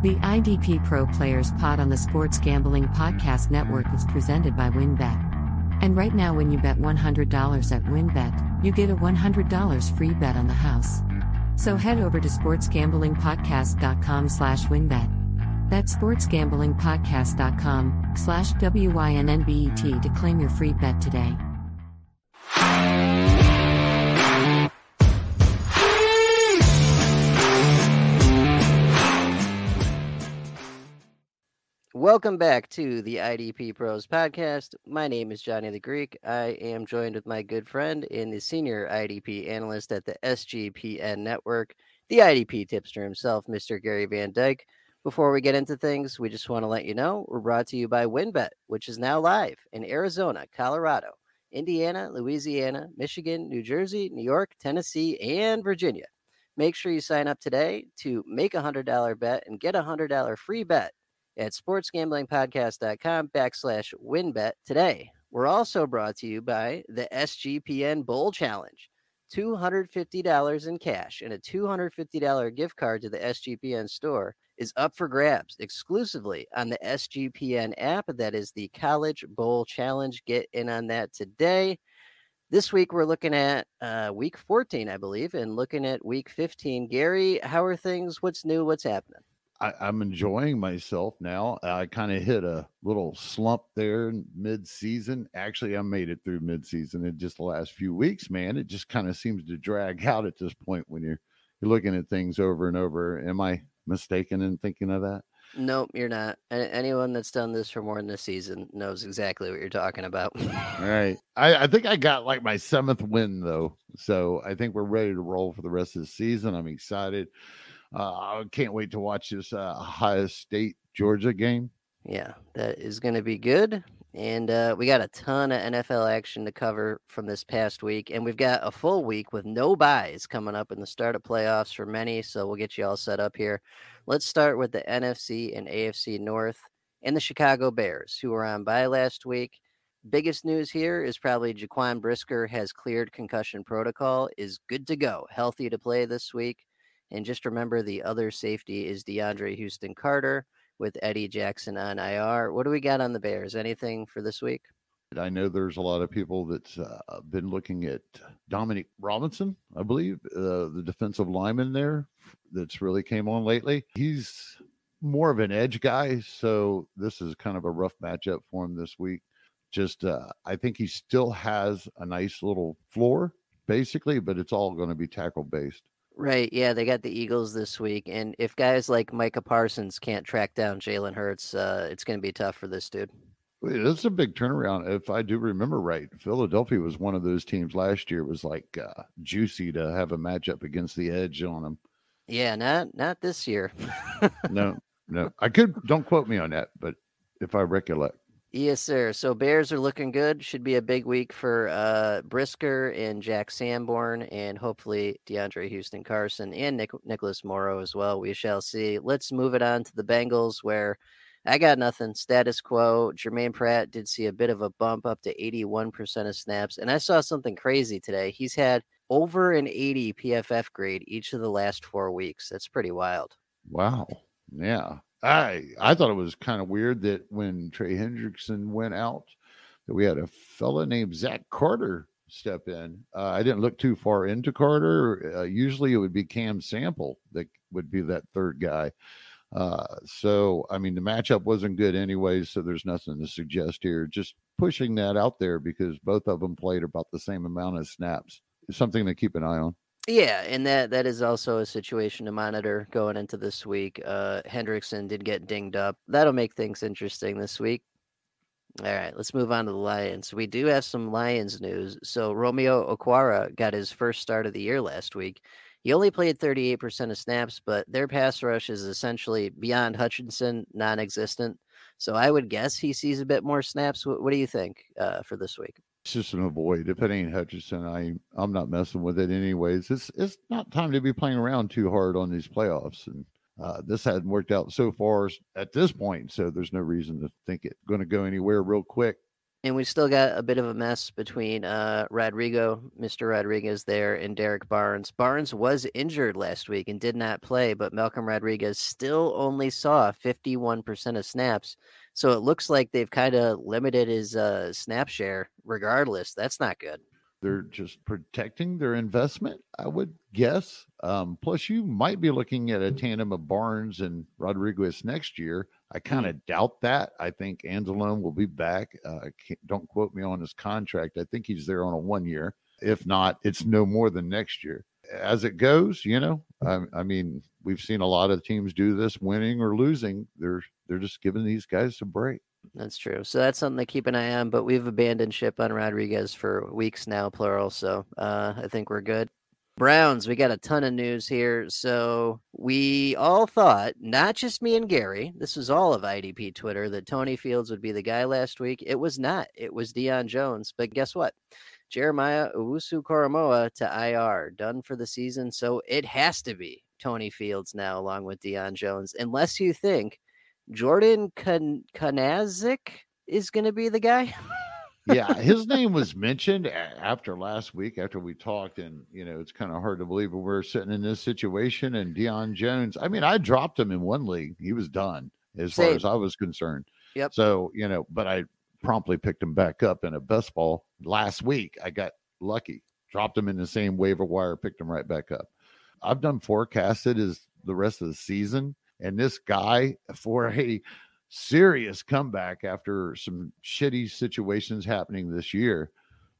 The IDP Pro Players Pod on the Sports Gambling Podcast Network is presented by WynnBET. And right now, when you bet $100 at WynnBET, you get a $100 free bet on the house. So head over to sportsgamblingpodcast.com slash wynnbet. That's sportsgamblingpodcast.com slash W-Y-N-N-B-E-T to claim your free bet today. Welcome back to the IDP Pros podcast. My name is Johnny the Greek. I am joined with my good friend and the senior IDP analyst at the SGPN network, the IDP tipster himself, Mr. Gary Van Dyke. Before we get into things, we just want to let you know we're brought to you by WynnBET, which is now live in Arizona, Colorado, Indiana, Louisiana, Michigan, New Jersey, New York, Tennessee, and Virginia. Make sure you sign up today to make a $100 bet and get a $100 free bet at sportsgamblingpodcast.com backslash wynnbet today. We're also brought to you by the SGPN Bowl Challenge. $250 in cash and a $250 gift card to the SGPN store is up for grabs exclusively on the SGPN app. That is the College Bowl Challenge. Get in on that today. This week, we're looking at uh, week 14, I believe, and looking at week 15. Gary, how are things? What's new? What's happening? I, am enjoying myself now. I kind of hit a little slump there mid-season. Actually, I made it through mid-season in just the last few weeks. Man, it just kind of seems to drag out at this point when you're you're looking at things over and over. Am I mistaken in thinking of that? Nope, you're not. Anyone that's done this for more than a season knows exactly what you're talking about. All right. I, I think I got like my seventh win though. So I think we're ready to roll for the rest of the season. I'm excited. Uh, I can't wait to watch this uh, Ohio State Georgia game. Yeah, that is going to be good. And uh, we got a ton of NFL action to cover from this past week. And we've got a full week with no byes coming up in the start of playoffs for many. So we'll get you all set up here. Let's start with the NFC and AFC North and the Chicago Bears, who were on bye last week. Biggest news here is probably Jaquan Brisker has cleared concussion protocol, is good to go, healthy to play this week. And just remember the other safety is DeAndre Houston Carson with Eddie Jackson on IR. What do we got on the Bears? Anything for this week? I know there's a lot of people that's uh, been looking at Dominique Robinson, I believe, uh, the defensive lineman there that's really came on lately. He's more of an edge guy, so this is kind of a rough matchup for him this week. Just, uh, I think he still has a nice little floor, basically, but it's all going to be tackle based. Right. Yeah, they got the Eagles this week, and if guys like Micah Parsons can't track down Jalen Hurts, uh, it's going to be tough for this dude. That's a big turnaround. If I do remember right, Philadelphia was one of those teams last year. It was like uh, juicy to have a matchup against the edge on them. Yeah, not not this year. no, no. I could don't quote me on that, but if I recollect. Yes, sir. So Bears are looking good. Should be a big week for uh, Brisker and Jack Sanborn, and hopefully DeAndre Houston Carson and Nicholas Morrow as well. We shall see. Let's move it on to the Bengals, where I got nothing. Status quo. Germaine Pratt did see a bit of a bump up to 81% of snaps. And I saw something crazy today. He's had over an 80 PFF grade each of the last four weeks. That's pretty wild. Wow. Yeah. I I thought it was kind of weird that when Trey Hendrickson went out, that we had a fella named Zach Carter step in. Uh, I didn't look too far into Carter. Uh, usually, it would be Cam Sample that would be that third guy. Uh, so, I mean, the matchup wasn't good anyway, so there's nothing to suggest here. Just pushing that out there because both of them played about the same amount of snaps. Something to keep an eye on. Yeah, and that that is also a situation to monitor going into this week. Uh Hendrickson did get dinged up. That'll make things interesting this week. All right, let's move on to the Lions. We do have some Lions news. So Romeo Okwara got his first start of the year last week. He only played 38% of snaps, but their pass rush is essentially beyond Hutchinson, non-existent. So I would guess he sees a bit more snaps. What, what do you think uh, for this week? It's just an avoid. If it ain't Hutchinson, I I'm not messing with it anyways. It's it's not time to be playing around too hard on these playoffs, and uh, this hadn't worked out so far at this point. So there's no reason to think it's going to go anywhere real quick. And we still got a bit of a mess between uh, Rodrigo, Mr. Rodriguez there, and Derrick Barnes. Barnes was injured last week and did not play, but Malcolm Rodriguez still only saw 51% of snaps. So it looks like they've kind of limited his uh, snap share regardless. That's not good. They're just protecting their investment, I would guess. Um, plus, you might be looking at a tandem of Barnes and Rodriguez next year. I kind of doubt that. I think Anzalone will be back. Uh, don't quote me on his contract. I think he's there on a one year. If not, it's no more than next year. As it goes, you know, I, I mean, we've seen a lot of teams do this, winning or losing. They're they're just giving these guys a break. That's true. So that's something to keep an eye on. But we've abandoned ship on Rodriguez for weeks now, plural. So uh, I think we're good. Browns, we got a ton of news here. So we all thought, not just me and Gary, this was all of IDP Twitter, that Tony Fields would be the guy last week. It was not. It was Deion Jones. But guess what? Jeremiah Owusu Koramoah to IR, done for the season. So it has to be Tony Fields now, along with Deion Jones, unless you think Jordan Kan- Kunaszyk is going to be the guy. yeah, his name was mentioned after last week after we talked, and you know it's kind of hard to believe we're sitting in this situation. And Deion Jones, I mean, I dropped him in one league; he was done as Same. far as I was concerned. Yep. So you know, but I promptly picked him back up in a best ball last week. I got lucky, dropped him in the same waiver wire, picked him right back up. I've done forecasted as the rest of the season and this guy, for a serious comeback after some shitty situations happening this year,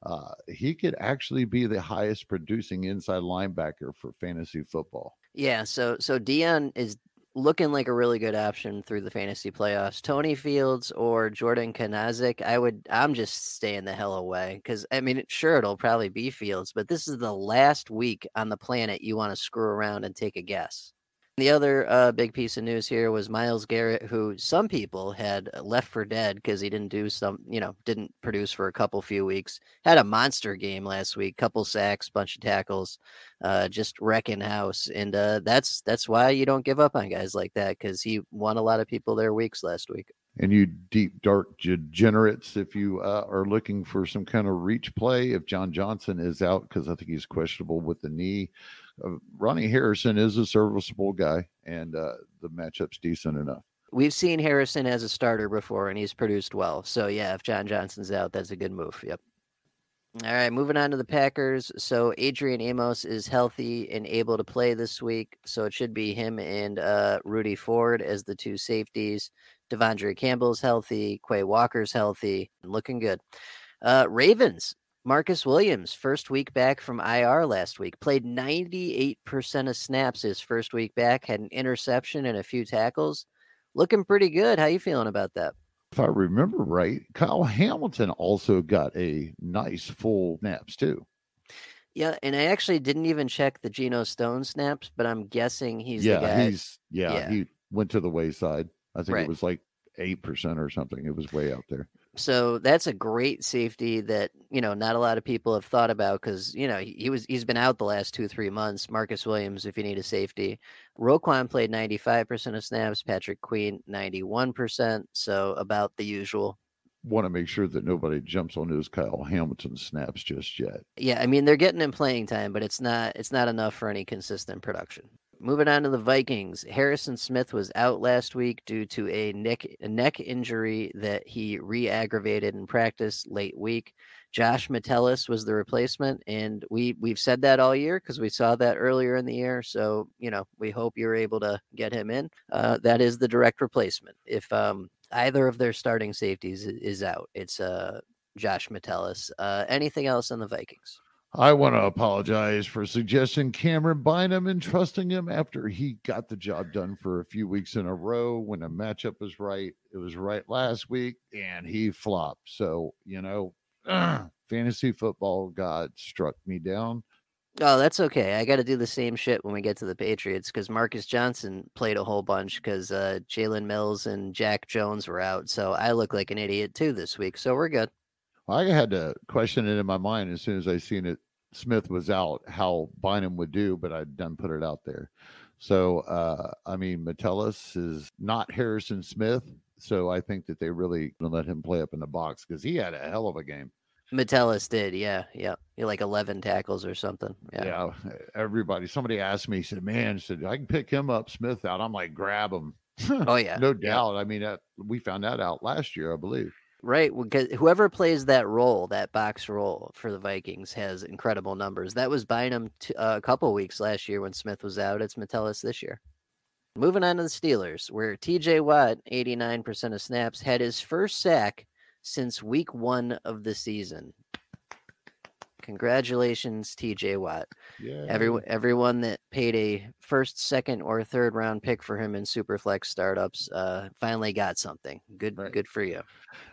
uh, he could actually be the highest producing inside linebacker for fantasy football. Yeah, so so Deion is looking like a really good option through the fantasy playoffs. Tony Fields or Jordan Kunaszyk, I would I'm just staying the hell away because I mean sure it'll probably be Fields, but this is the last week on the planet you want to screw around and take a guess. The other uh, big piece of news here was Myles Garrett, who some people had left for dead because he didn't do some, you know, didn't produce for a couple few weeks. Had a monster game last week, couple sacks, bunch of tackles, uh, just wrecking house, and uh, that's that's why you don't give up on guys like that because he won a lot of people their weeks last week. And you deep dark degenerates, if you uh, are looking for some kind of reach play, if John Johnson is out because I think he's questionable with the knee uh, Ronnie Harrison is a serviceable guy, and uh, the matchup's decent enough. We've seen Harrison as a starter before, and he's produced well. So yeah, if John Johnson's out, that's a good move. Yep. All right, moving on to the Packers. So Adrian Amos is healthy and able to play this week, so it should be him and uh, Rudy Ford as the two safeties. De'Vondre Campbell's healthy, Quay Walker's healthy, looking good. Uh, Ravens Marcus Williams, first week back from IR last week, played 98% of snaps his first week back, had an interception and a few tackles. Looking pretty good. How you feeling about that? If I remember right, Kyle Hamilton also got a nice full snaps too. Yeah, and I actually didn't even check the Geno Stone snaps, but I'm guessing he's yeah, he's yeah, yeah, he went to the wayside. I think right. it was like eight percent or something. It was way out there. So that's a great safety that you know not a lot of people have thought about because you know he, he, was he's been out the last two three months. Marcus Williams, if you need a safety, Roquan played ninety five percent of snaps. Patrick Queen ninety one percent. So about the usual. Want to make sure that nobody jumps on those Kyle Hamilton snaps just yet. Yeah, I mean they're getting him playing time, but it's not it's not enough for any consistent production. Moving on to the Vikings, Harrison Smith was out last week due to a neck a neck injury that he re-aggravated in practice late week. Josh Metellus was the replacement, and we we've said that all year because we saw that earlier in the year. So you know we hope you're able to get him in. Uh, that is the direct replacement. If um, either of their starting safeties is out, it's uh, Josh Metellus. Uh, anything else on the Vikings? I want to apologize for suggesting Camryn Bynum and trusting him after he got the job done for a few weeks in a row when a matchup was right. It was right last week and he flopped. So, you know, fantasy football god struck me down. Oh, that's okay. I got to do the same shit when we get to the Patriots because Marcus Johnson played a whole bunch because uh, Jalen Mills and Jack Jones were out. So I look like an idiot too this week. So we're good. I had to question it in my mind as soon as I seen it. Smith was out, how Bynum would do, but I done put it out there. So, uh, I mean, Metellus is not Harrison Smith. So I think that they really let him play up in the box because he had a hell of a game. Metellus did, yeah, yeah, He like eleven tackles or something. Yeah. yeah, everybody. Somebody asked me, said, "Man, said I can pick him up, Smith out." I'm like, grab him. Oh yeah, no doubt. I mean, that, we found that out last year, I believe. Right, because whoever plays that role, that box role for the Vikings, has incredible numbers. That was Bynum t- uh, a couple weeks last year when Smith was out. It's Metellus this year. Moving on to the Steelers, where TJ Watt, 89% of snaps, had his first sack since week one of the season. Congratulations, TJ Watt. Yeah. Everyone, everyone that paid a first, second, or third round pick for him in Superflex startups uh, finally got something. Good, Right. good for you.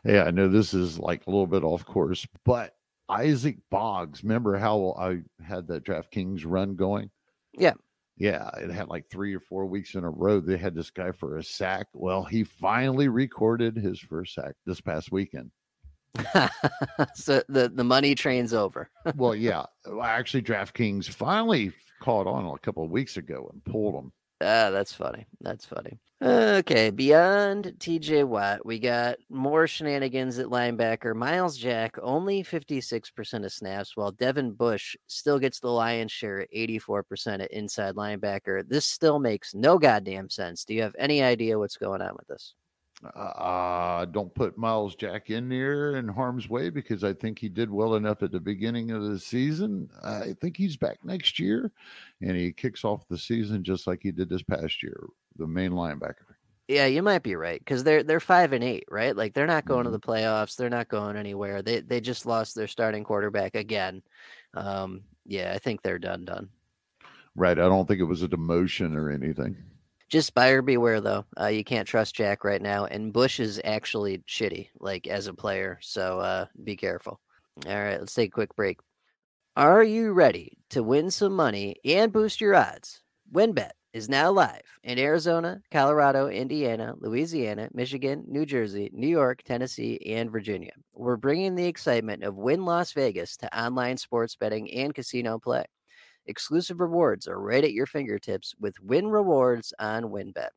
Yeah, I know this is like a little bit off course, but Isaac Boggs, remember how I had that DraftKings run going? Yeah. Yeah, it had like three or four weeks in a row. They had this guy for a sack. Well, he finally recorded his first sack this past weekend. so the the money train's over. well, yeah, actually, DraftKings finally caught on a couple of weeks ago and pulled them. Ah, that's funny. That's funny. Okay, beyond TJ Watt, we got more shenanigans at linebacker. Myles Jack only 56% of snaps, while Devin Bush still gets the lion's share at 84% at inside linebacker. This still makes no goddamn sense. Do you have any idea what's going on with this? Uh, don't put Myles Jack in there in harm's way because I think he did well enough at the beginning of the season. I think he's back next year and he kicks off the season just like he did this past year, the main linebacker. Yeah, you might be right because they're they're five and eight, right? Like they're not going Mhm. to the playoffs. They're not going anywhere. They they just lost their starting quarterback again. Um, yeah, I think they're done. Done. Right. I don't think it was a demotion or anything. Just buyer beware, though. Uh, you can't trust Jack right now, and Bush is actually shitty, like as a player. So uh, be careful. All right, let's take a quick break. Are you ready to win some money and boost your odds? WynnBET is now live in Arizona, Colorado, Indiana, Louisiana, Michigan, New Jersey, New York, Tennessee, and Virginia. We're bringing the excitement of Wynn Las Vegas to online sports betting and casino play. Exclusive rewards are right at your fingertips with Wynn Rewards on WynnBET.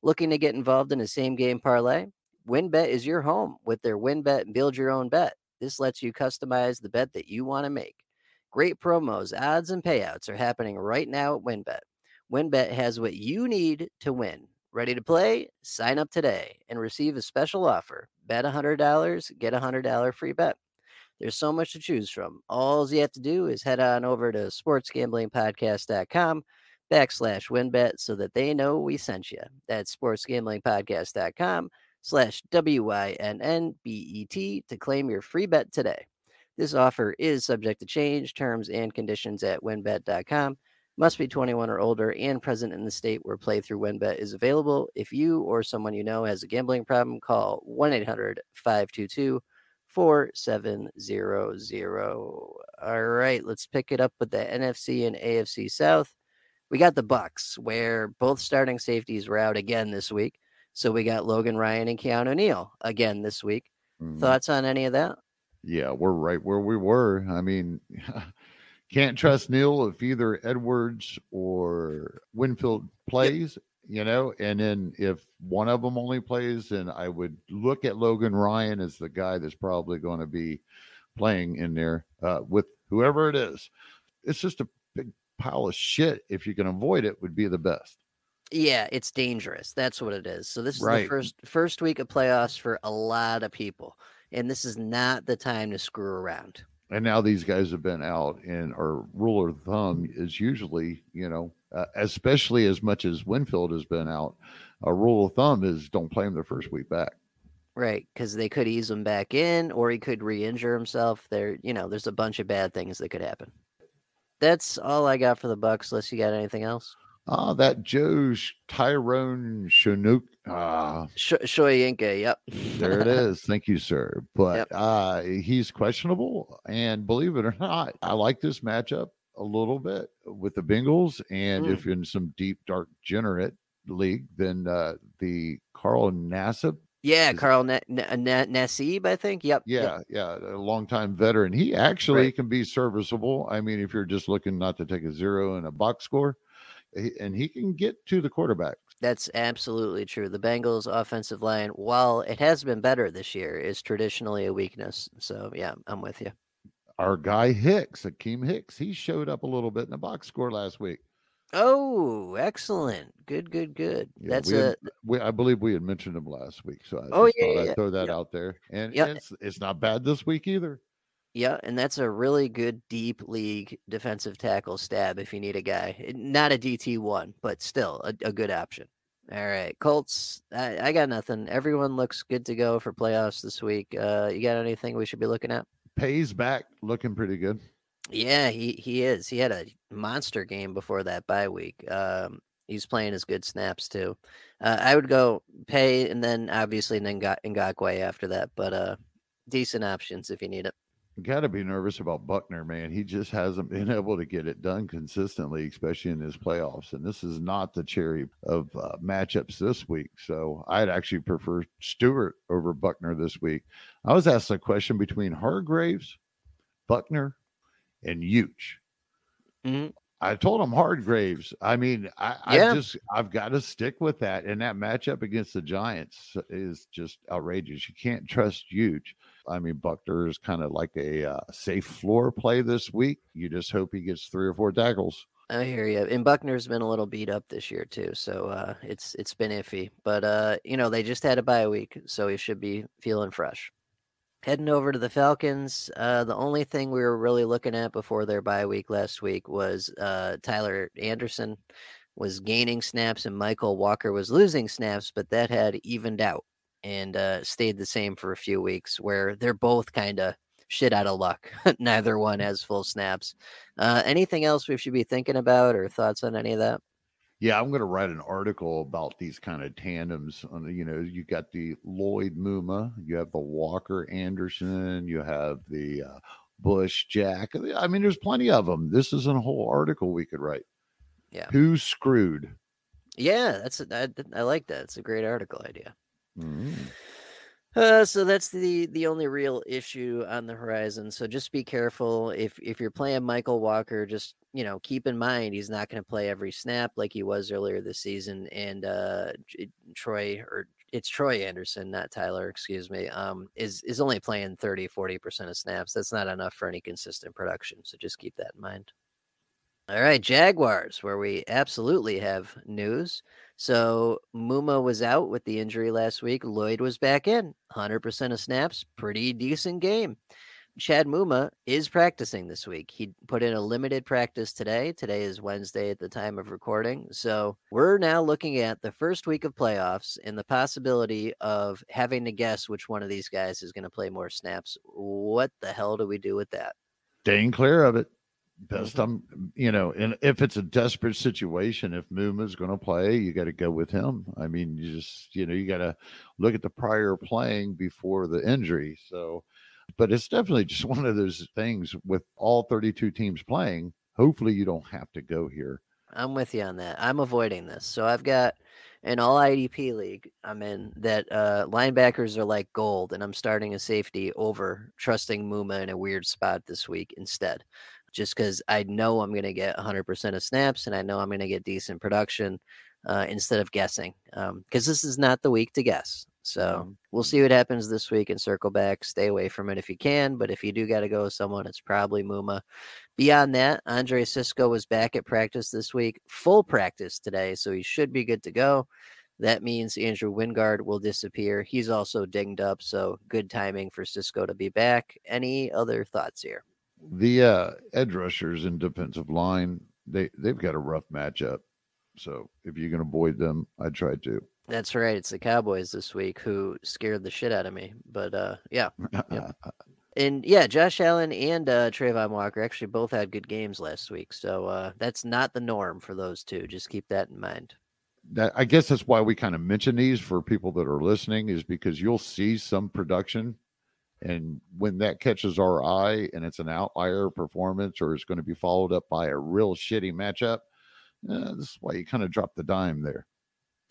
Looking to get involved in a same game parlay? WynnBET is your home with their WynnBET and Build Your Own Bet. This lets you customize the bet that you want to make. Great promos, odds, and payouts are happening right now at WynnBET. WynnBET has what you need to win. Ready to play? Sign up today and receive a special offer. Bet $100, get a $100 free bet. There's so much to choose from. All you have to do is head on over to sportsgamblingpodcast.com backslash wynnbet so that they know we sent you. That's sportsgamblingpodcast.com slash W-I-N-N-B-E-T to claim your free bet today. This offer is subject to change, terms and conditions at wynnbet.com. Must be 21 or older and present in the state where playthrough WynnBET is available. If you or someone you know has a gambling problem, call 1 800 522 4700. All right, let's pick it up with the NFC and AFC South. We got the Bucs, where both starting safeties were out again this week. So we got Logan Ryan and Keanu Neal again this week. Mhm. Thoughts on any of that? Yeah, we're right where we were. I mean, can't trust Neal if either Edwards or Winfield plays, you know, and then if one of them only plays, then I would look at Logan Ryan as the guy that's probably going to be playing in there uh, with whoever it is. It's just a big pile of shit. If you can avoid it, would be the best. Yeah, it's dangerous. That's what it is. So this is Right. the first first week of playoffs for a lot of people, and this is not the time to screw around. and now these guys have been out and our rule of thumb is usually you know uh, especially as much as winfield has been out a rule of thumb is don't play him the first week back Right, because they could ease him back in, or he could re-injure himself. There, you know, there's a bunch of bad things that could happen. That's all I got for the Bucs. Unless you got anything else, ah that joe tyrone chinook ah Sh- Shoyinka. Yep, there it is thank you sir but uh he's questionable and believe it or not i like this matchup a little bit with the bengals and Mm. if you're in some deep dark generate league then uh the carl nassib Yeah, Carl Na- Na- Na- Nassib, I think. Yep. Yeah, yep. yeah, a longtime veteran. He actually Right. can be serviceable. I mean, if you're just looking not to take a zero in a box score, and he can get to the quarterback. That's absolutely true. The Bengals' offensive line, while it has been better this year, is traditionally a weakness. So yeah, I'm with you. Our guy Hicks, Akiem Hicks, he showed up a little bit in the box score last week. Oh, excellent. Good, good, good. Yeah, That's we a had- We, I believe we had mentioned him last week, so I Oh, yeah, thought yeah, I'd throw that out there. And, and it's it's not bad this week either. yeah, and that's a really good deep league defensive tackle stab if you need a guy. Not a DT one, but still a, a good option. All right, Colts. I, I got nothing. Everyone looks good to go for playoffs this week. Uh, you got anything we should be looking at? Pays back, looking pretty good. Yeah, he he is. He had a monster game before that bye week. Um, he's playing his good snaps too. Uh, I would go pay and then obviously Nga- Ngakwe after that, but uh, decent options if you need it. Got to be nervous about Buckner, man. He just hasn't been able to get it done consistently, especially in his playoffs. And this is not the cherry of uh, matchups this week. So I'd actually prefer Stewart over Buckner this week. I was asked a question between Hargraves, Buckner, and Huge. Mhm. I told him Hardgraves. I mean, I, Yeah. I just I've got to stick with that. And that matchup against the Giants is just outrageous. You can't trust huge. I mean, Buckner is kind of like a uh, safe floor play this week. You just hope he gets three or four tackles. I hear you. And Buckner's been a little beat up this year too, so uh, it's it's been iffy. But uh, you know they just had a bye week, so he should be feeling fresh. Heading over to the Falcons, uh, the only thing we were really looking at before their bye week last week was uh, Tyler Anderson was gaining snaps and Mykal Walker was losing snaps, but that had evened out and uh, stayed the same for a few weeks, where they're both kind of shit out of luck. Neither one has full snaps. Uh, anything else we should be thinking about or thoughts on any of that? Yeah, I'm going to write an article about these kind of tandems. On you know, you got the Lloyd Muma, you have the Walker Anderson, you have the uh, Bush Jack. I mean, there's plenty of them. This is a whole article we could write. Yeah. Who's screwed? Yeah, that's a, I, I like that. It's a great article idea. Mm. Uh, so that's the the only real issue on the horizon. So just be careful if if you're playing Mykal Walker. Just you know, keep in mind he's not going to play every snap like he was earlier this season. And uh, Troy or it's Troy Anderson, not Tyler, excuse me, um, is is only playing 30, 40 percent of snaps. That's not enough for any consistent production. So just keep that in mind. All right, Jaguars, where we absolutely have news. So Muma was out with the injury last week. Lloyd was back in, 100% of snaps, pretty decent game. Chad Muma is practicing this week. He put in a limited practice today. Today is Wednesday at the time of recording. So we're now looking at the first week of playoffs and the possibility of having to guess which one of these guys is going to play more snaps. What the hell do we do with that? Staying clear of it. Best Mhm. I'm, you know, and if it's a desperate situation, if Muma's going to play, you got to go with him. I mean, you just, you know, you got to look at the prior playing before the injury. So, but it's definitely just one of those things with all 32 teams playing. Hopefully, you don't have to go here. I'm with you on that. I'm avoiding this. So I've got an all IDP league I'm in that uh, linebackers are like gold, and I'm starting a safety over trusting Muma in a weird spot this week instead. Just because I know I'm going to get 100% of snaps and I know I'm going to get decent production uh, instead of guessing. Because this is not the week to guess. So we'll see what happens this week and circle back. Stay away from it if you can. But if you do got to go with someone, it's probably Muma. Beyond that, Andre Cisco was back at practice this week, full practice today, so he should be good to go. That means Andrew Wingard will disappear. He's also dinged up, so good timing for Cisco to be back. Any other thoughts here? The uh, edge rushers and defensive line, they they've got a rough matchup. So if you can avoid them, I try to. That's right. It's the Cowboys this week who scared the shit out of me. But uh, yeah, and yeah, Josh Allen and uh, Travon Walker actually both had good games last week. So uh, that's not the norm for those two. Just keep that in mind. that I guess that's why we kind of mention these for people that are listening is because you'll see some production and when that catches our eye and it's an outlier performance or it's going to be followed up by a real shitty matchup, uh, this is why you kind of drop the dime there.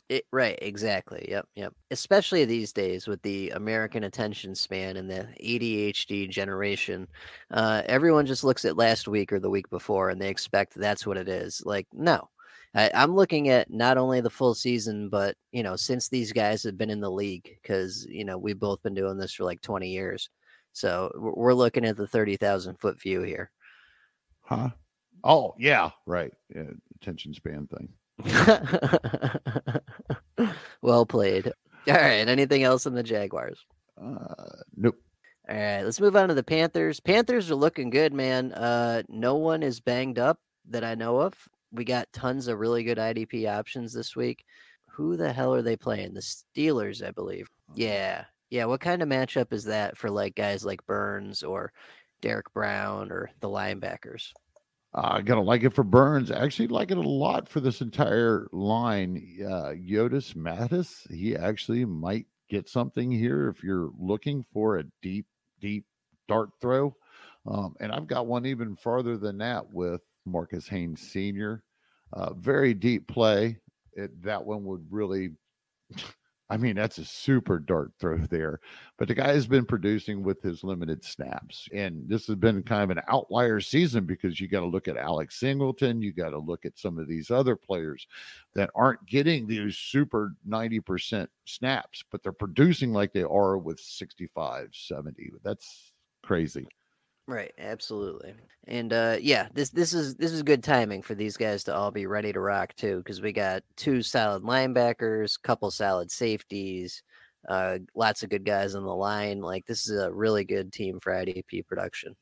It, right, exactly. Yep, yep. Especially these days with the American attention span and the ADHD generation, uh, everyone just looks at last week or the week before and they expect that's what it is. Like, no, I, I'm looking at not only the full season, but you know, since these guys have been in the league, because you know we've both been doing this for like 20 years, so we're we're looking at the 30,000 foot view here. Huh? Oh, yeah, right. Yeah, attention span thing. well played. All right. Anything else in the Jaguars? Uh, nope. All right. Let's move on to the Panthers. Panthers are looking good, man. Uh, no one is banged up that I know of. We got tons of really good IDP options this week. Who the hell are they playing? The Steelers, I believe. Yeah. Yeah. What kind of matchup is that for like guys like Burns or Derrick Brown or the linebackers? Uh, I gotta like it for Burns. I actually like it a lot for this entire line. Uh, Yotis Mattis, he actually might get something here if you're looking for a deep, deep dart throw. Um, and I've got one even farther than that with Marquis Haynes Sr. Uh, very deep play. It, that one would really I mean, that's a super dart throw there. But the guy has been producing with his limited snaps. And this has been kind of an outlier season because you got to look at Alex Singleton. You got to look at some of these other players that aren't getting these super 90% snaps, but they're producing like they are with 65, 70. That's crazy. Right, absolutely. And uh yeah, this this is this is good timing for these guys to all be ready to rock too cuz we got two solid linebackers, couple solid safeties, uh lots of good guys on the line. Like this is a really good team for IDP production.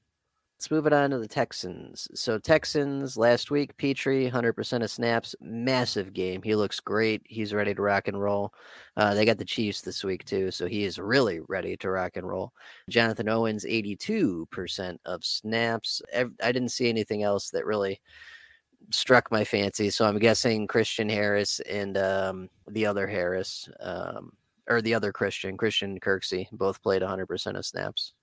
Let's move it on to the Texans. So Texans last week, Pitre, 100% of snaps, massive game. He looks great. He's ready to rock and roll. Uh, they got the Chiefs this week too, so he is really ready to rock and roll. Jonathan Owens, 82% of snaps. I didn't see anything else that really struck my fancy, so I'm guessing Christian Harris and um, the other Harris, um, or the other Christian, Christian Kirksey, both played 100% of snaps.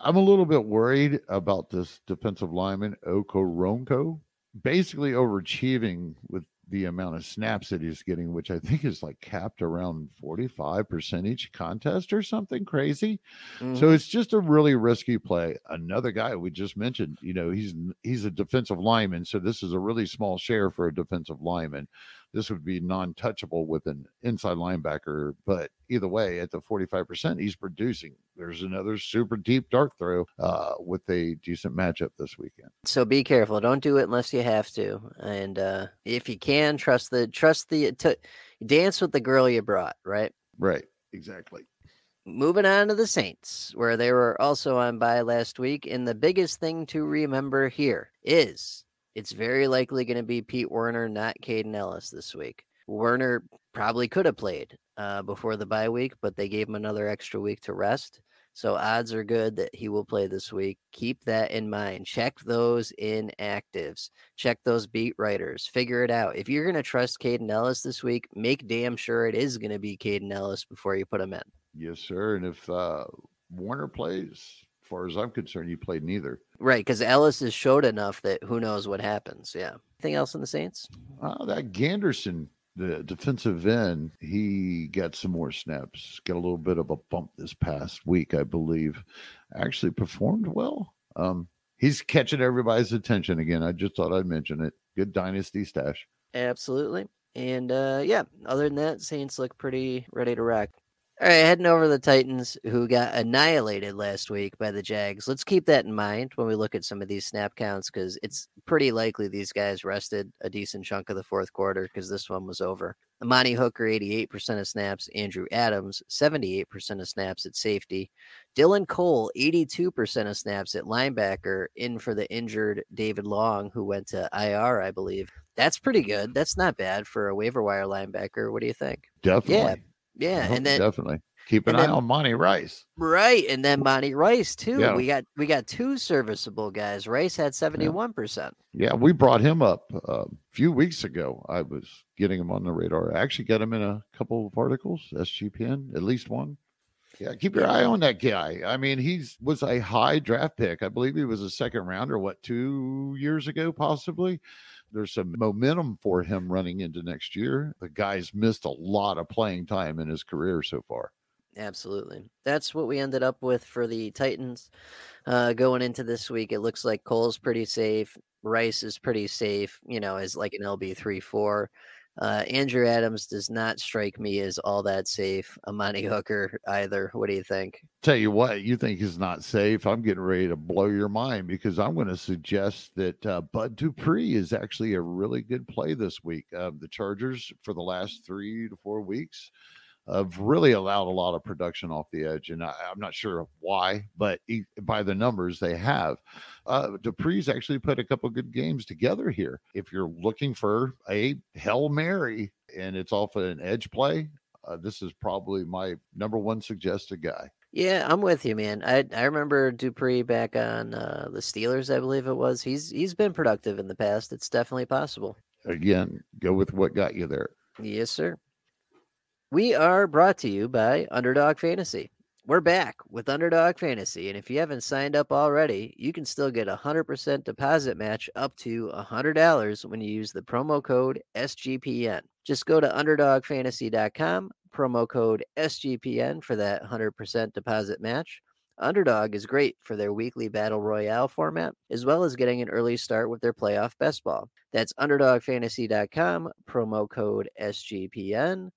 I'm a little bit worried about this defensive lineman, Okoronkwo, basically overachieving with the amount of snaps that he's getting, which I think is like capped around 45% each contest or something crazy. Mm-hmm. So it's just a really risky play. Another guy we just mentioned, you know, he's he's a defensive lineman, so this is a really small share for a defensive lineman this would be non-touchable with an inside linebacker. But either way, at the 45%, he's producing. There's another super deep dart throw uh, with a decent matchup this weekend. So be careful. Don't do it unless you have to. And uh, if you can, trust the trust the to, dance with the girl you brought. Right. Right. Exactly. Moving on to the Saints, where they were also on bye last week. And the biggest thing to remember here is it's very likely going to be Pete Werner, not Kaden Elliss this week. Werner probably could have played uh, before the bye week, but they gave him another extra week to rest. So odds are good that he will play this week. Keep that in mind. Check those inactives. Check those beat writers. Figure it out. If you're going to trust Kaden Elliss this week, make damn sure it is going to be Kaden Elliss before you put him in. Yes, sir. And if uh, Werner plays, far as I'm concerned, you played neither. Right, because Elliss has showed enough that who knows what happens. Yeah. Anything else in the Saints? Uh, that Granderson, the defensive end, he got some more snaps. Got a little bit of a bump this past week, I believe. Actually performed well. Um, he's catching everybody's attention again. I just thought I'd mention it. Good dynasty stash. Absolutely. And uh, yeah, other than that, Saints look pretty ready to rock. All right, heading over to the Titans, who got annihilated last week by the Jags. Let's keep that in mind when we look at some of these snap counts because it's pretty likely these guys rested a decent chunk of the fourth quarter because this one was over. Amani Hooker, 88% of snaps. Andrew Adams, 78% of snaps at safety. Dylan Cole, 82% of snaps at linebacker, in for the injured David Long, who went to IR, I believe. That's pretty good. That's not bad for a waiver wire linebacker. What do you think? Definitely. Yeah. Yeah, and then definitely keep an eye then, on Monty Rice. Right, and then Monty Rice too. Yeah. We got we got two serviceable guys. Rice had seventy one percent. Yeah, we brought him up uh, a few weeks ago. I was getting him on the radar. I actually got him in a couple of articles, SGPN, at least one. Yeah, keep your eye on that guy. I mean, he's was a high draft pick. I believe he was a second rounder. What two years ago, possibly? There's some momentum for him running into next year. The guy's missed a lot of playing time in his career so far. Absolutely. That's what we ended up with for the Titans uh, going into this week. It looks like Cole's pretty safe. Rice is pretty safe, you know, as like an LB three four. Uh, Andrew Adams does not strike me as all that safe. Amani Hooker either. What do you think? Tell you what, you think he's not safe. I'm getting ready to blow your mind because I'm going to suggest that uh, Bud Dupree is actually a really good play this week. Uh, the Chargers for the last three to four weeks have really allowed a lot of production off the edge, and I, am not sure why, but he, by the numbers they have, uh, Dupree's actually put a couple good games together here. If you're looking for a hail mary and it's off an edge play, uh, this is probably my number one suggested guy. Yeah, I'm with you, man. I I remember Dupree back on uh, the Steelers, I believe it was. He's he's been productive in the past. It's definitely possible. Again, go with what got you there. Yes, sir. We are brought to you by Underdog Fantasy. We're back with Underdog Fantasy, and if you haven't signed up already, you can still get a 100% deposit match up to $100 when you use the promo code SGPN. Just go to underdogfantasy.com, promo code SGPN for that 100% deposit match. Underdog is great for their weekly battle royale format, as well as getting an early start with their playoff best ball. That's underdogfantasy.com, promo code SGPN.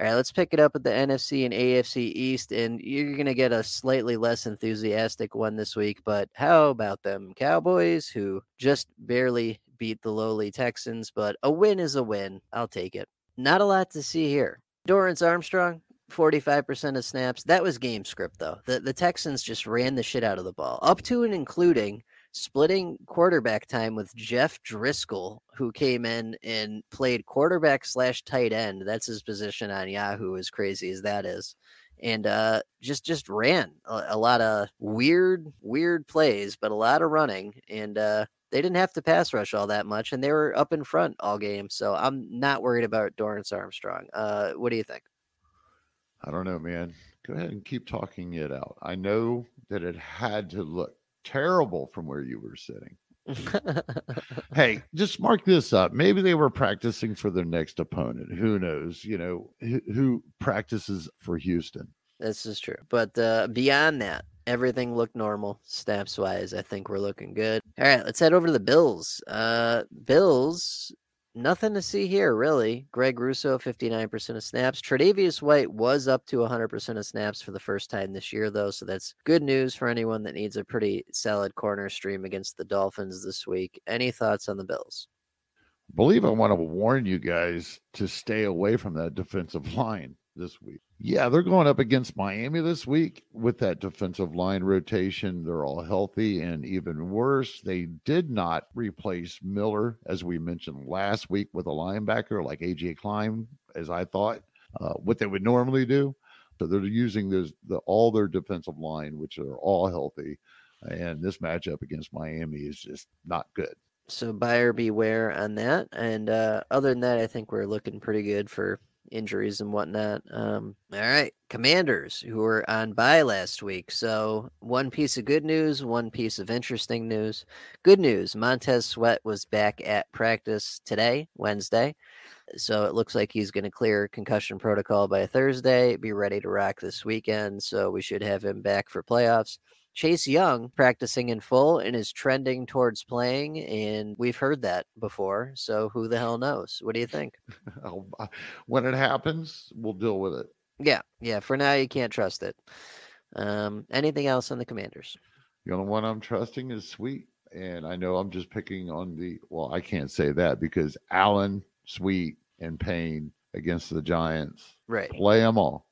All right, let's pick it up at the NFC and AFC East, and you're going to get a slightly less enthusiastic one this week. But how about them Cowboys, who just barely beat the lowly Texans? But a win is a win. I'll take it. Not a lot to see here. Dorance Armstrong, 45% of snaps. That was game script, though. The, the Texans just ran the shit out of the ball, up to and including splitting quarterback time with Jeff Driskel, who came in and played quarterback slash tight end. That's his position on Yahoo, as crazy as that is. And uh, just just ran a, a, lot of weird weird plays, but a lot of running, and uh, they didn't have to pass rush all that much, and they were up in front all game. So I'm not worried about Dorance Armstrong. Uh, what do you think? I don't know, man. Go ahead and keep talking it out. I know that it had to look terrible from where you were sitting. hey, just mark this up. Maybe they were practicing for their next opponent. Who knows? You know, who, who practices for Houston? This is true. But uh, beyond that, everything looked normal snaps wise. I think we're looking good. All right, let's head over to the Bills. Uh, Bills nothing to see here, really. Greg Rousseau, 59% of snaps. Tre'Davious White was up to 100% of snaps for the first time this year, though. So that's good news for anyone that needs a pretty solid corner stream against the Dolphins this week. Any thoughts on the Bills? I believe I want to warn you guys to stay away from that defensive line this week. Yeah, they're going up against Miami this week with that defensive line rotation. They're all healthy, and even worse, they did not replace Miller, as we mentioned last week, with a linebacker like AJ Klein, as I thought, uh, what they would normally do. So they're using this, the, all their defensive line, which are all healthy, and this matchup against Miami is just not good. So buyer beware on that. And uh, other than that, I think we're looking pretty good for injuries and whatnot. Um, all right, Commanders who were on bye last week. So one piece of good news, one piece of interesting news. Good news: Montez Sweat was back at practice today, Wednesday. So it looks like he's going to clear concussion protocol by Thursday, be ready to rock this weekend. So we should have him back for playoffs. Chase Young practicing in full and is trending towards playing, and we've heard that before. So who the hell knows? What do you think? when it happens, we'll deal with it. Yeah, yeah. For now, you can't trust it. Um, anything else on the Commanders? The only one I'm trusting is Sweet, and I know I'm just picking on the. Well, I can't say that because Allen, Sweet, and Payne against the Giants. Right. Play them all.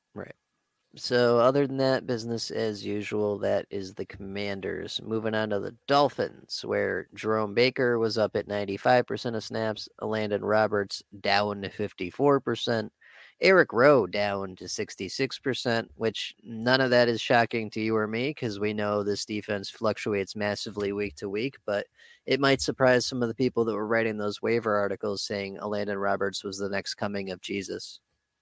So, other than that, business as usual. That is the Commanders. Moving on to the Dolphins, where Jerome Baker was up at 95% of snaps, Landon Roberts down to 54%, Eric Rowe down to 66%, which none of that is shocking to you or me because we know this defense fluctuates massively week to week, but it might surprise some of the people that were writing those waiver articles saying Landon Roberts was the next coming of Jesus.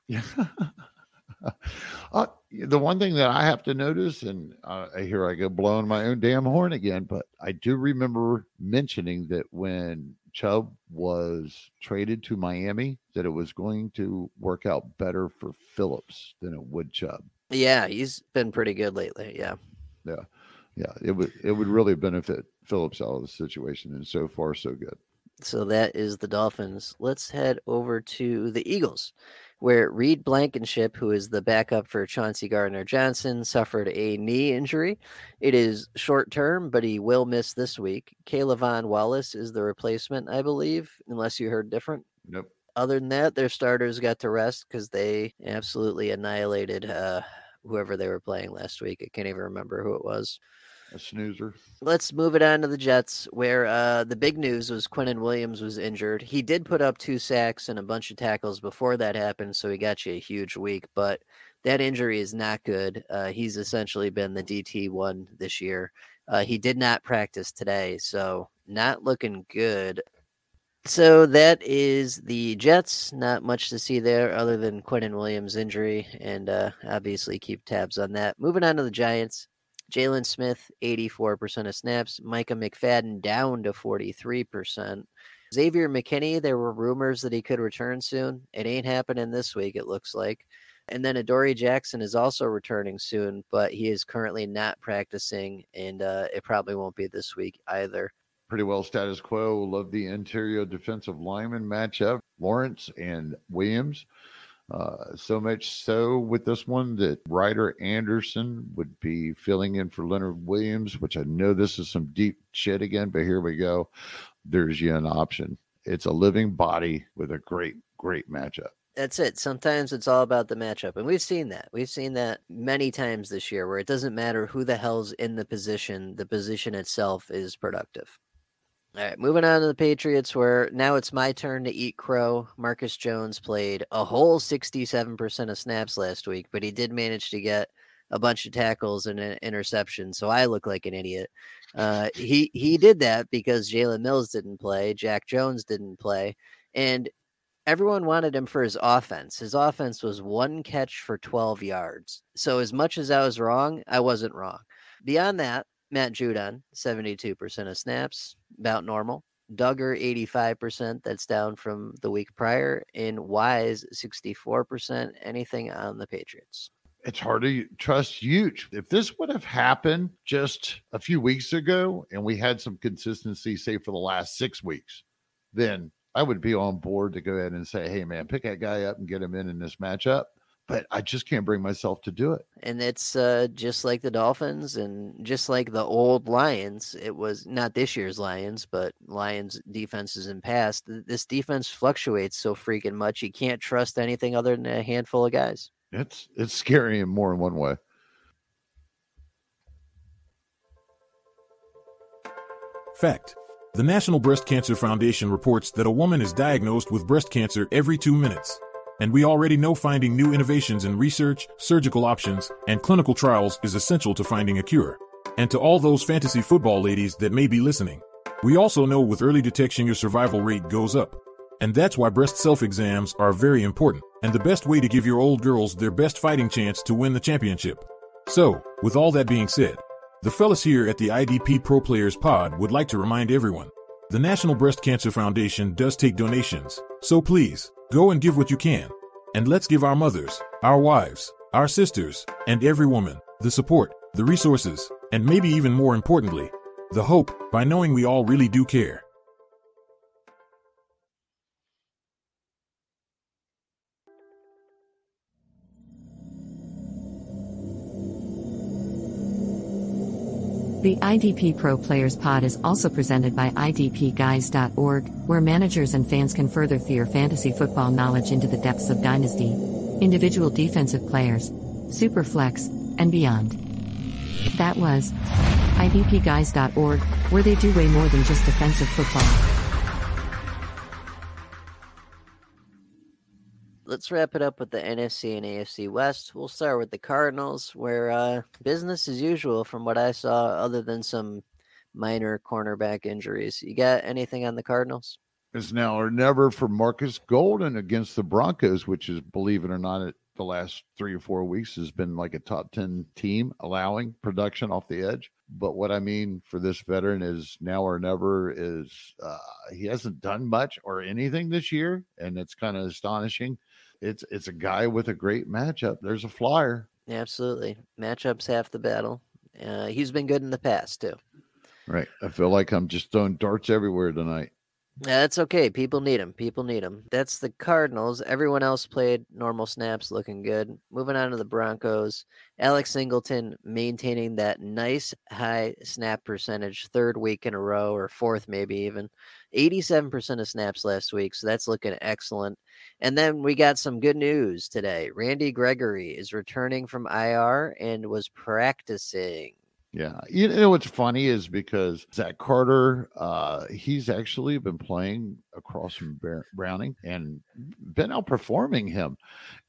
Yeah. uh, the one thing that I have to notice, and uh, here I go blowing my own damn horn again, but I do remember mentioning that when Chubb was traded to Miami, that it was going to work out better for Phillips than it would Chubb. Yeah, he's been pretty good lately. Yeah. Yeah. Yeah. It would it would really benefit Phillips out of the situation. And so far, so good. So that is the Dolphins. Let's head over to the Eagles where Reed Blankenship, who is the backup for Chauncey Gardner Johnson, suffered a knee injury. It is short term, but he will miss this week. K'Von Wallace is the replacement, I believe, unless you heard different. Nope. Other than that, their starters got to rest because they absolutely annihilated uh, whoever they were playing last week. I can't even remember who it was a snoozer. Let's move it on to the Jets, where uh, the big news was Quinnen Williams was injured. He did put up two sacks and a bunch of tackles before that happened, so he got you a huge week. But that injury is not good. Uh, he's essentially been the DT one this year. Uh, he did not practice today, so not looking good. So that is the Jets. Not much to see there other than Quinnen Williams' injury, and uh, obviously keep tabs on that. Moving on to the Giants. Jaylon Smith, 84% of snaps. Micah McFadden down to 43%. Xavier McKinney, there were rumors that he could return soon. It ain't happening this week, it looks like. And then Adoree Jackson is also returning soon, but he is currently not practicing, and uh, it probably won't be this week either. Pretty well status quo. Love the interior defensive lineman matchup. Lawrence and Williams. Uh, so much so with this one that Ryder Anderson would be filling in for Leonard Williams, which I know this is some deep shit again, but here we go. There's you an option. It's a living body with a great, great matchup. That's it. Sometimes it's all about the matchup. And we've seen that. We've seen that many times this year where it doesn't matter who the hell's in the position, the position itself is productive. All right, moving on to the Patriots, where now it's my turn to eat crow. Marcus Jones played a whole 67% of snaps last week, but he did manage to get a bunch of tackles and an interception. So I look like an idiot. Uh, he he did that because Jalen Mills didn't play, Jack Jones didn't play, and everyone wanted him for his offense. His offense was one catch for 12 yards. So as much as I was wrong, I wasn't wrong. Beyond that, Matt Judon, 72% of snaps, about normal. Dugger, 85%, that's down from the week prior. And Wise, 64%. Anything on the Patriots? It's hard to trust Uche. If this would have happened just a few weeks ago and we had some consistency, say for the last six weeks, then I would be on board to go ahead and say, hey, man, pick that guy up and get him in in this matchup but I just can't bring myself to do it. And it's uh, just like the Dolphins and just like the old Lions. It was not this year's Lions, but Lions defenses in past. This defense fluctuates so freaking much. You can't trust anything other than a handful of guys. It's it's scary in more in one way. Fact. The National Breast Cancer Foundation reports that a woman is diagnosed with breast cancer every two minutes. And we already know finding new innovations in research, surgical options, and clinical trials is essential to finding a cure. And to all those fantasy football ladies that may be listening, we also know with early detection your survival rate goes up. And that's why breast self exams are very important and the best way to give your old girls their best fighting chance to win the championship. So, with all that being said, the fellas here at the IDP Pro Players Pod would like to remind everyone the National Breast Cancer Foundation does take donations, so please Go and give what you can. And let's give our mothers, our wives, our sisters, and every woman the support, the resources, and maybe even more importantly, the hope by knowing we all really do care. The IDP Pro Players Pod is also presented by IDPGuys.org, where managers and fans can further their fantasy football knowledge into the depths of Dynasty, individual defensive players, Superflex, and beyond. That was IDPGuys.org, where they do way more than just defensive football. Let's wrap it up with the NFC and AFC West. We'll start with the Cardinals, where uh, business as usual, from what I saw, other than some minor cornerback injuries. You got anything on the Cardinals? It's now or never for Markus Golden against the Broncos, which is, believe it or not, the last three or four weeks has been like a top 10 team allowing production off the edge. But what I mean for this veteran is now or never is uh, he hasn't done much or anything this year, and it's kind of astonishing. It's it's a guy with a great matchup. There's a flyer. Absolutely. Matchups half the battle. Uh, he's been good in the past too. Right. I feel like I'm just throwing darts everywhere tonight. That's okay. People need him. People need him. That's the Cardinals. Everyone else played normal snaps, looking good. Moving on to the Broncos. Alex Singleton maintaining that nice high snap percentage, third week in a row, or fourth maybe even. 87% of snaps last week. So that's looking excellent. And then we got some good news today. Randy Gregory is returning from IR and was practicing. Yeah. You know what's funny is because Zach Carter, uh, he's actually been playing across from Browning and been outperforming him.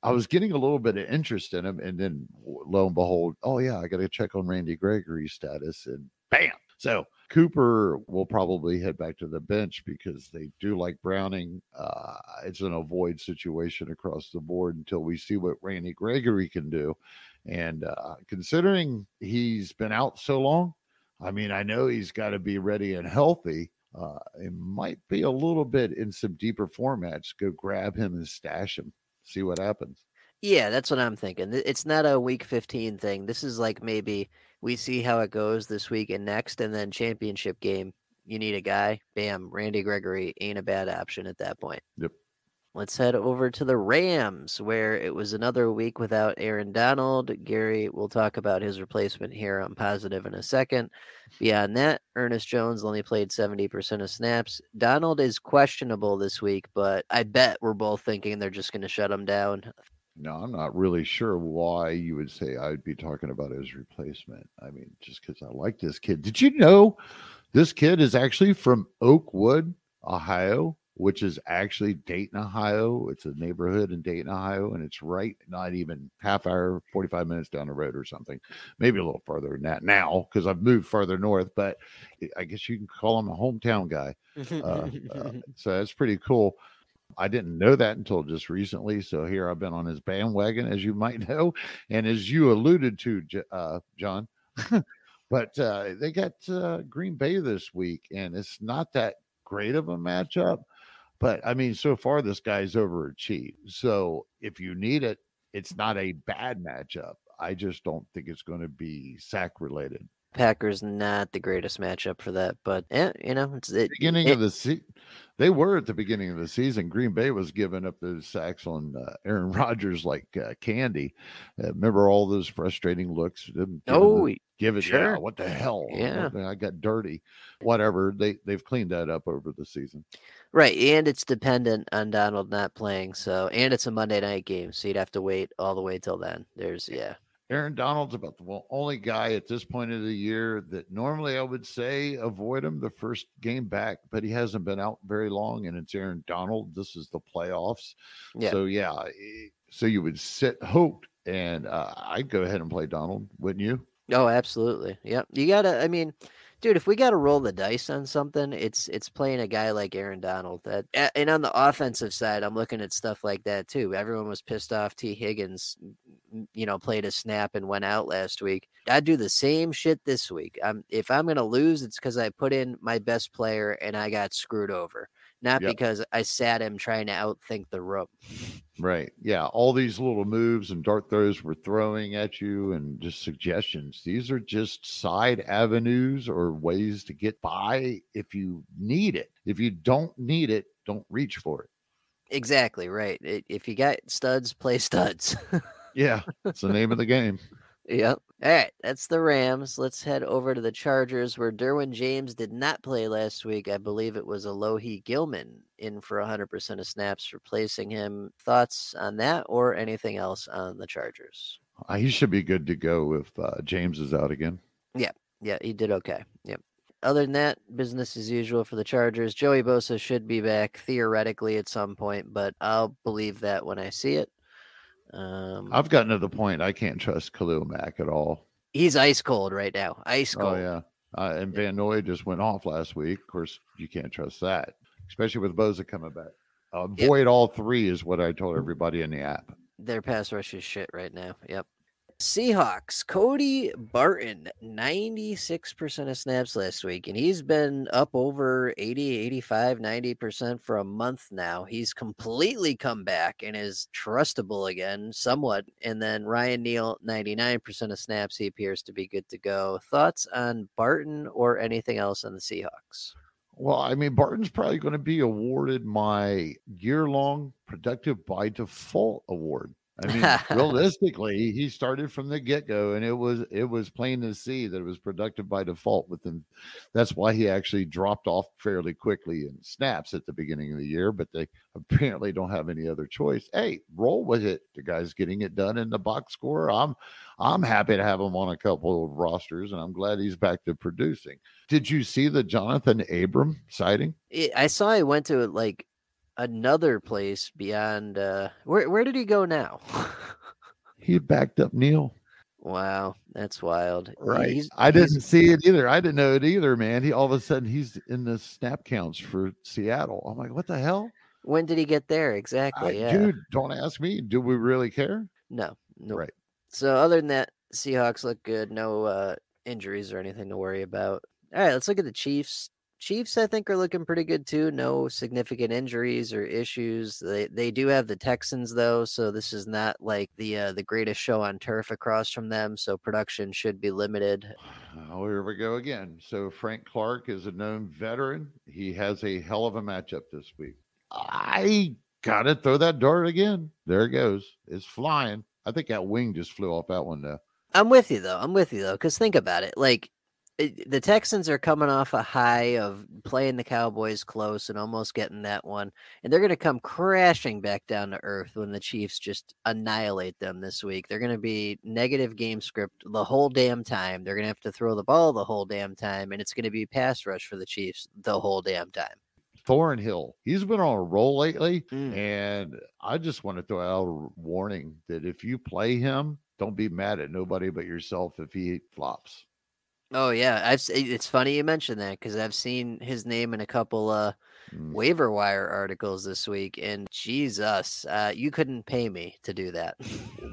I was getting a little bit of interest in him, and then lo and behold, oh yeah, I got to check on Randy Gregory's status, and bam. So Cooper will probably head back to the bench because they do like Browning. Uh, it's an avoid situation across the board until we see what Randy Gregory can do. And uh, considering he's been out so long, I mean, I know he's got to be ready and healthy. Uh, it might be a little bit in some deeper formats. Go grab him and stash him, see what happens. Yeah, that's what I'm thinking. It's not a week 15 thing. This is like maybe we see how it goes this week and next, and then championship game. You need a guy. Bam, Randy Gregory ain't a bad option at that point. Yep. Let's head over to the Rams, where it was another week without Aaron Donald. Gary will talk about his replacement here on positive in a second. Beyond that, Ernest Jones only played 70% of snaps. Donald is questionable this week, but I bet we're both thinking they're just going to shut him down. No, I'm not really sure why you would say I'd be talking about his replacement. I mean, just because I like this kid. Did you know this kid is actually from Oakwood, Ohio? which is actually Dayton, Ohio. It's a neighborhood in Dayton, Ohio, and it's right not even half hour, 45 minutes down the road or something, maybe a little further than that now because I've moved further north, but I guess you can call him a hometown guy. Uh, uh, so that's pretty cool. I didn't know that until just recently. So here I've been on his bandwagon, as you might know. And as you alluded to, uh, John, but uh, they got uh, Green Bay this week, and it's not that great of a matchup. But I mean, so far this guy's overachieved. So if you need it, it's not a bad matchup. I just don't think it's going to be sack related. Packers not the greatest matchup for that, but yeah, you know, it's it, beginning it, of the season. They were at the beginning of the season. Green Bay was giving up those sacks on uh, Aaron Rodgers like uh, candy. Uh, remember all those frustrating looks? Oh, the, give it. Sure. Yeah, what the hell? Yeah, I got dirty. Whatever. They they've cleaned that up over the season. Right, and it's dependent on Donald not playing. So, and it's a Monday night game, so you'd have to wait all the way till then. There's yeah. Aaron Donald's about the only guy at this point of the year that normally I would say avoid him the first game back, but he hasn't been out very long, and it's Aaron Donald. This is the playoffs, yeah. so yeah. So you would sit hoped, and uh, I'd go ahead and play Donald, wouldn't you? Oh, absolutely. Yep. You gotta. I mean, dude, if we got to roll the dice on something, it's it's playing a guy like Aaron Donald. That and on the offensive side, I'm looking at stuff like that too. Everyone was pissed off. Tee Higgins, you know, played a snap and went out last week. I do the same shit this week. I'm if I'm gonna lose, it's because I put in my best player and I got screwed over not yep. because I sat him trying to outthink the rope. Right. Yeah. All these little moves and dart throws we're throwing at you and just suggestions. These are just side avenues or ways to get by if you need it. If you don't need it, don't reach for it. Exactly. Right. If you got studs, play studs. yeah. It's the name of the game. Yep. All right, that's the Rams. Let's head over to the Chargers, where Derwin James did not play last week. I believe it was Alohi Gilman in for 100% of snaps, replacing him. Thoughts on that or anything else on the Chargers? Uh, he should be good to go if uh, James is out again. Yeah, yeah, he did okay. Yep. Other than that, business as usual for the Chargers. Joey Bosa should be back theoretically at some point, but I'll believe that when I see it. Um, I've gotten to the point I can't trust Khalil Mack at all. He's ice cold right now. Ice oh, cold. Oh yeah. Uh, and Van Noy just went off last week. Of course, you can't trust that, especially with Bosa coming back. Avoid yep. all three is what I told everybody in the app. Their pass rush is shit right now. Yep. Seahawks, Cody Barton, 96% of snaps last week, and he's been up over 80, 85, 90% for a month now. He's completely come back and is trustable again, somewhat. And then Ryan Neal, 99% of snaps. He appears to be good to go. Thoughts on Barton or anything else on the Seahawks? Well, I mean, Barton's probably going to be awarded my year long productive by default award. I mean, realistically, he started from the get go, and it was it was plain to see that it was productive by default with him. That's why he actually dropped off fairly quickly in snaps at the beginning of the year. But they apparently don't have any other choice. Hey, roll with it. The guy's getting it done in the box score. I'm I'm happy to have him on a couple of rosters, and I'm glad he's back to producing. Did you see the Johnathan Abram sighting? I saw he went to like another place beyond uh where where did he go now? he backed up Neal. Wow, that's wild. Right. He's, I didn't he's... see it either. I didn't know it either, man. He all of a sudden he's in the snap counts for Seattle. I'm like, what the hell? When did he get there? Exactly. I, yeah. Dude, don't ask me. Do we really care? No. No. Right. So other than that, Seahawks look good. No uh injuries or anything to worry about. All right, let's look at the Chiefs. Chiefs, I think, are looking pretty good too. No significant injuries or issues. They they do have the Texans though, so this is not like the uh, the greatest show on turf across from them. So production should be limited. Oh, here we go again. So Frank Clark is a known veteran. He has a hell of a matchup this week. I gotta throw that dart again. There it goes. It's flying. I think that wing just flew off that one though. I'm with you though. I'm with you though, because think about it. Like the Texans are coming off a high of playing the Cowboys close and almost getting that one, and they're going to come crashing back down to earth when the Chiefs just annihilate them this week. They're going to be negative game script the whole damn time. They're going to have to throw the ball the whole damn time, and it's going to be pass rush for the Chiefs the whole damn time. Thornhill, he's been on a roll lately, mm. and I just want to throw out a warning that if you play him, don't be mad at nobody but yourself if he flops. Oh yeah, I've it's funny you mentioned that because I've seen his name in a couple uh mm. waiver wire articles this week, and Jesus, uh, you couldn't pay me to do that.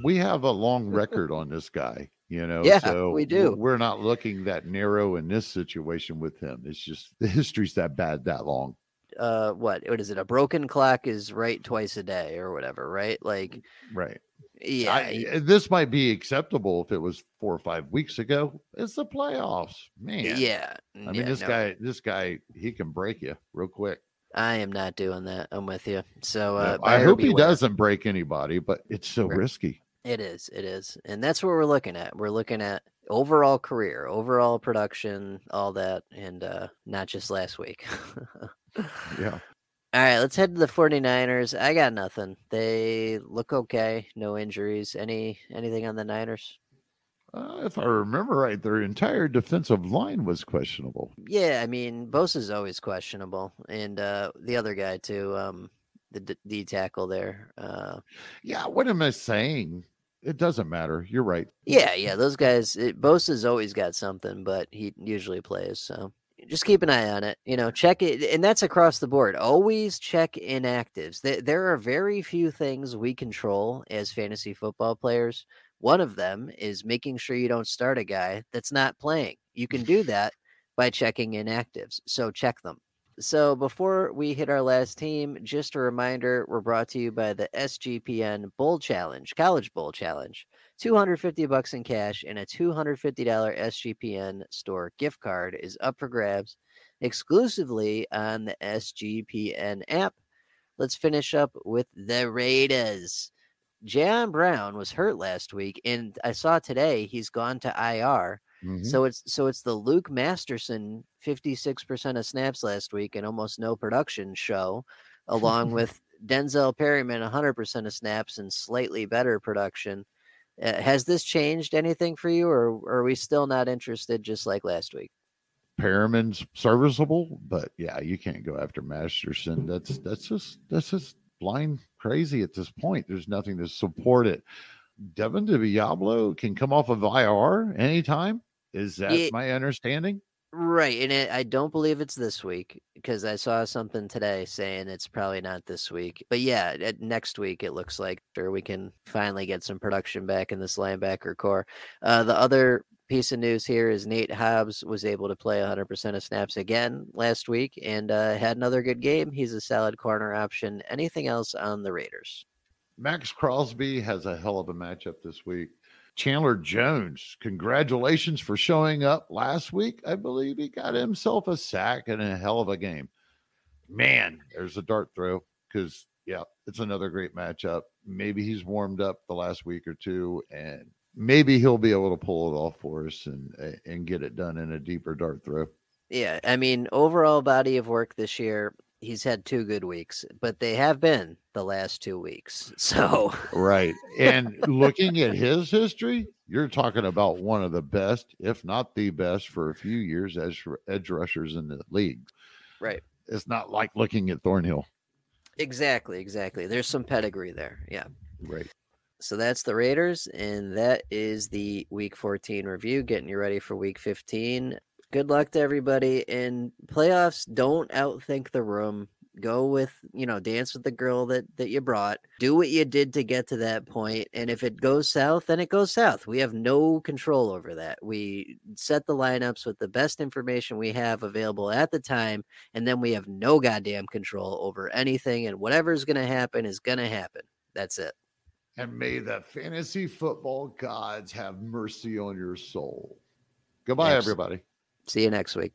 we have a long record on this guy, you know. Yeah, so we do. We're not looking that narrow in this situation with him. It's just the history's that bad that long. Uh, what? What is it? A broken clock is right twice a day, or whatever, right? Like, right. Yeah, I, eh, this might be acceptable if it was four or five weeks ago. It's the playoffs, man. Yeah, I mean, yeah, this no. guy, this guy, he can break you real quick. I am not doing that. I'm with you. So uh, no, I hope he doesn't break anybody, but it's so right. risky. It is. It is, and that's what we're looking at. We're looking at overall career, overall production, all that, and uh, not just last week. yeah. All right, let's head to the 49ers. I got nothing. They look okay, no injuries. Any anything on the Niners? Uh, if I remember right, their entire defensive line was questionable. Yeah, I mean, Bosa's always questionable, and uh, the other guy too, um, the D, D tackle there. Uh, yeah, what am I saying? It doesn't matter. You're right. Yeah, yeah, those guys. It, Bosa's always got something, but he usually plays. So just keep an eye on it. You know, check it, and that's across the board. Always check inactives. There are very few things we control as fantasy football players. One of them is making sure you don't start a guy that's not playing. You can do that by checking inactives. So check them. So before we hit our last team, just a reminder: we're brought to you by the SGPN Bowl Challenge, College Bowl Challenge. 250 bucks in cash and a $250 SGPN store gift card is up for grabs exclusively on the SGPN app. Let's finish up with the Raiders. Jayon Brown was hurt last week, and I saw today he's gone to IR. Mm-hmm. So it's so it's the Luke Masterson 56% of snaps last week and almost no production show, along with Denzel Perryman 100% of snaps and slightly better production. Uh, has this changed anything for you, or, or are we still not interested, just like last week? Perryman's serviceable, but yeah, you can't go after Masterson. That's that's just that's just blind crazy at this point. There's nothing to support it. Divine Deablo can come off of IR anytime. Is that my understanding? Right, and it, I don't believe it's this week because I saw something today saying it's probably not this week. But yeah, next week it looks like sure we can finally get some production back in this linebacker core. Uh, the other piece of news here is Nate Hobbs was able to play 100% of snaps again last week and uh, had another good game. He's a solid corner option. Anything else on the Raiders? Maxx Crosby has a hell of a matchup this week. Chandler Jones, congratulations for showing up last week. I believe he got himself a sack and a hell of a game. Man, there's a dart throw because, yeah, it's another great matchup. Maybe he's warmed up the last week or two, and maybe he'll be able to pull it off for us and and get it done in a deeper dart throw. Yeah, I mean, overall body of work this year, he's had two good weeks, but they have been the last two weeks. So right. And looking at his history, you're talking about one of the best, if not the best, for a few years as edge rushers in the league. Right. It's not like looking at Thornhill. Exactly, exactly. There's some pedigree there. Yeah. Right. So that's the Raiders, and that is the Week 14 review, getting you ready for Week 15 good luck to everybody. And playoffs, don't outthink the room. Go with, you know, dance with the girl that that you brought. Do what you did to get to that point. And if it goes south, then it goes south. We have no control over that. We set the lineups with the best information we have available at the time, and then we have no goddamn control over anything. And whatever's gonna happen is gonna happen. That's it. And may the fantasy football gods have mercy on your soul. Goodbye, everybody. See you next week.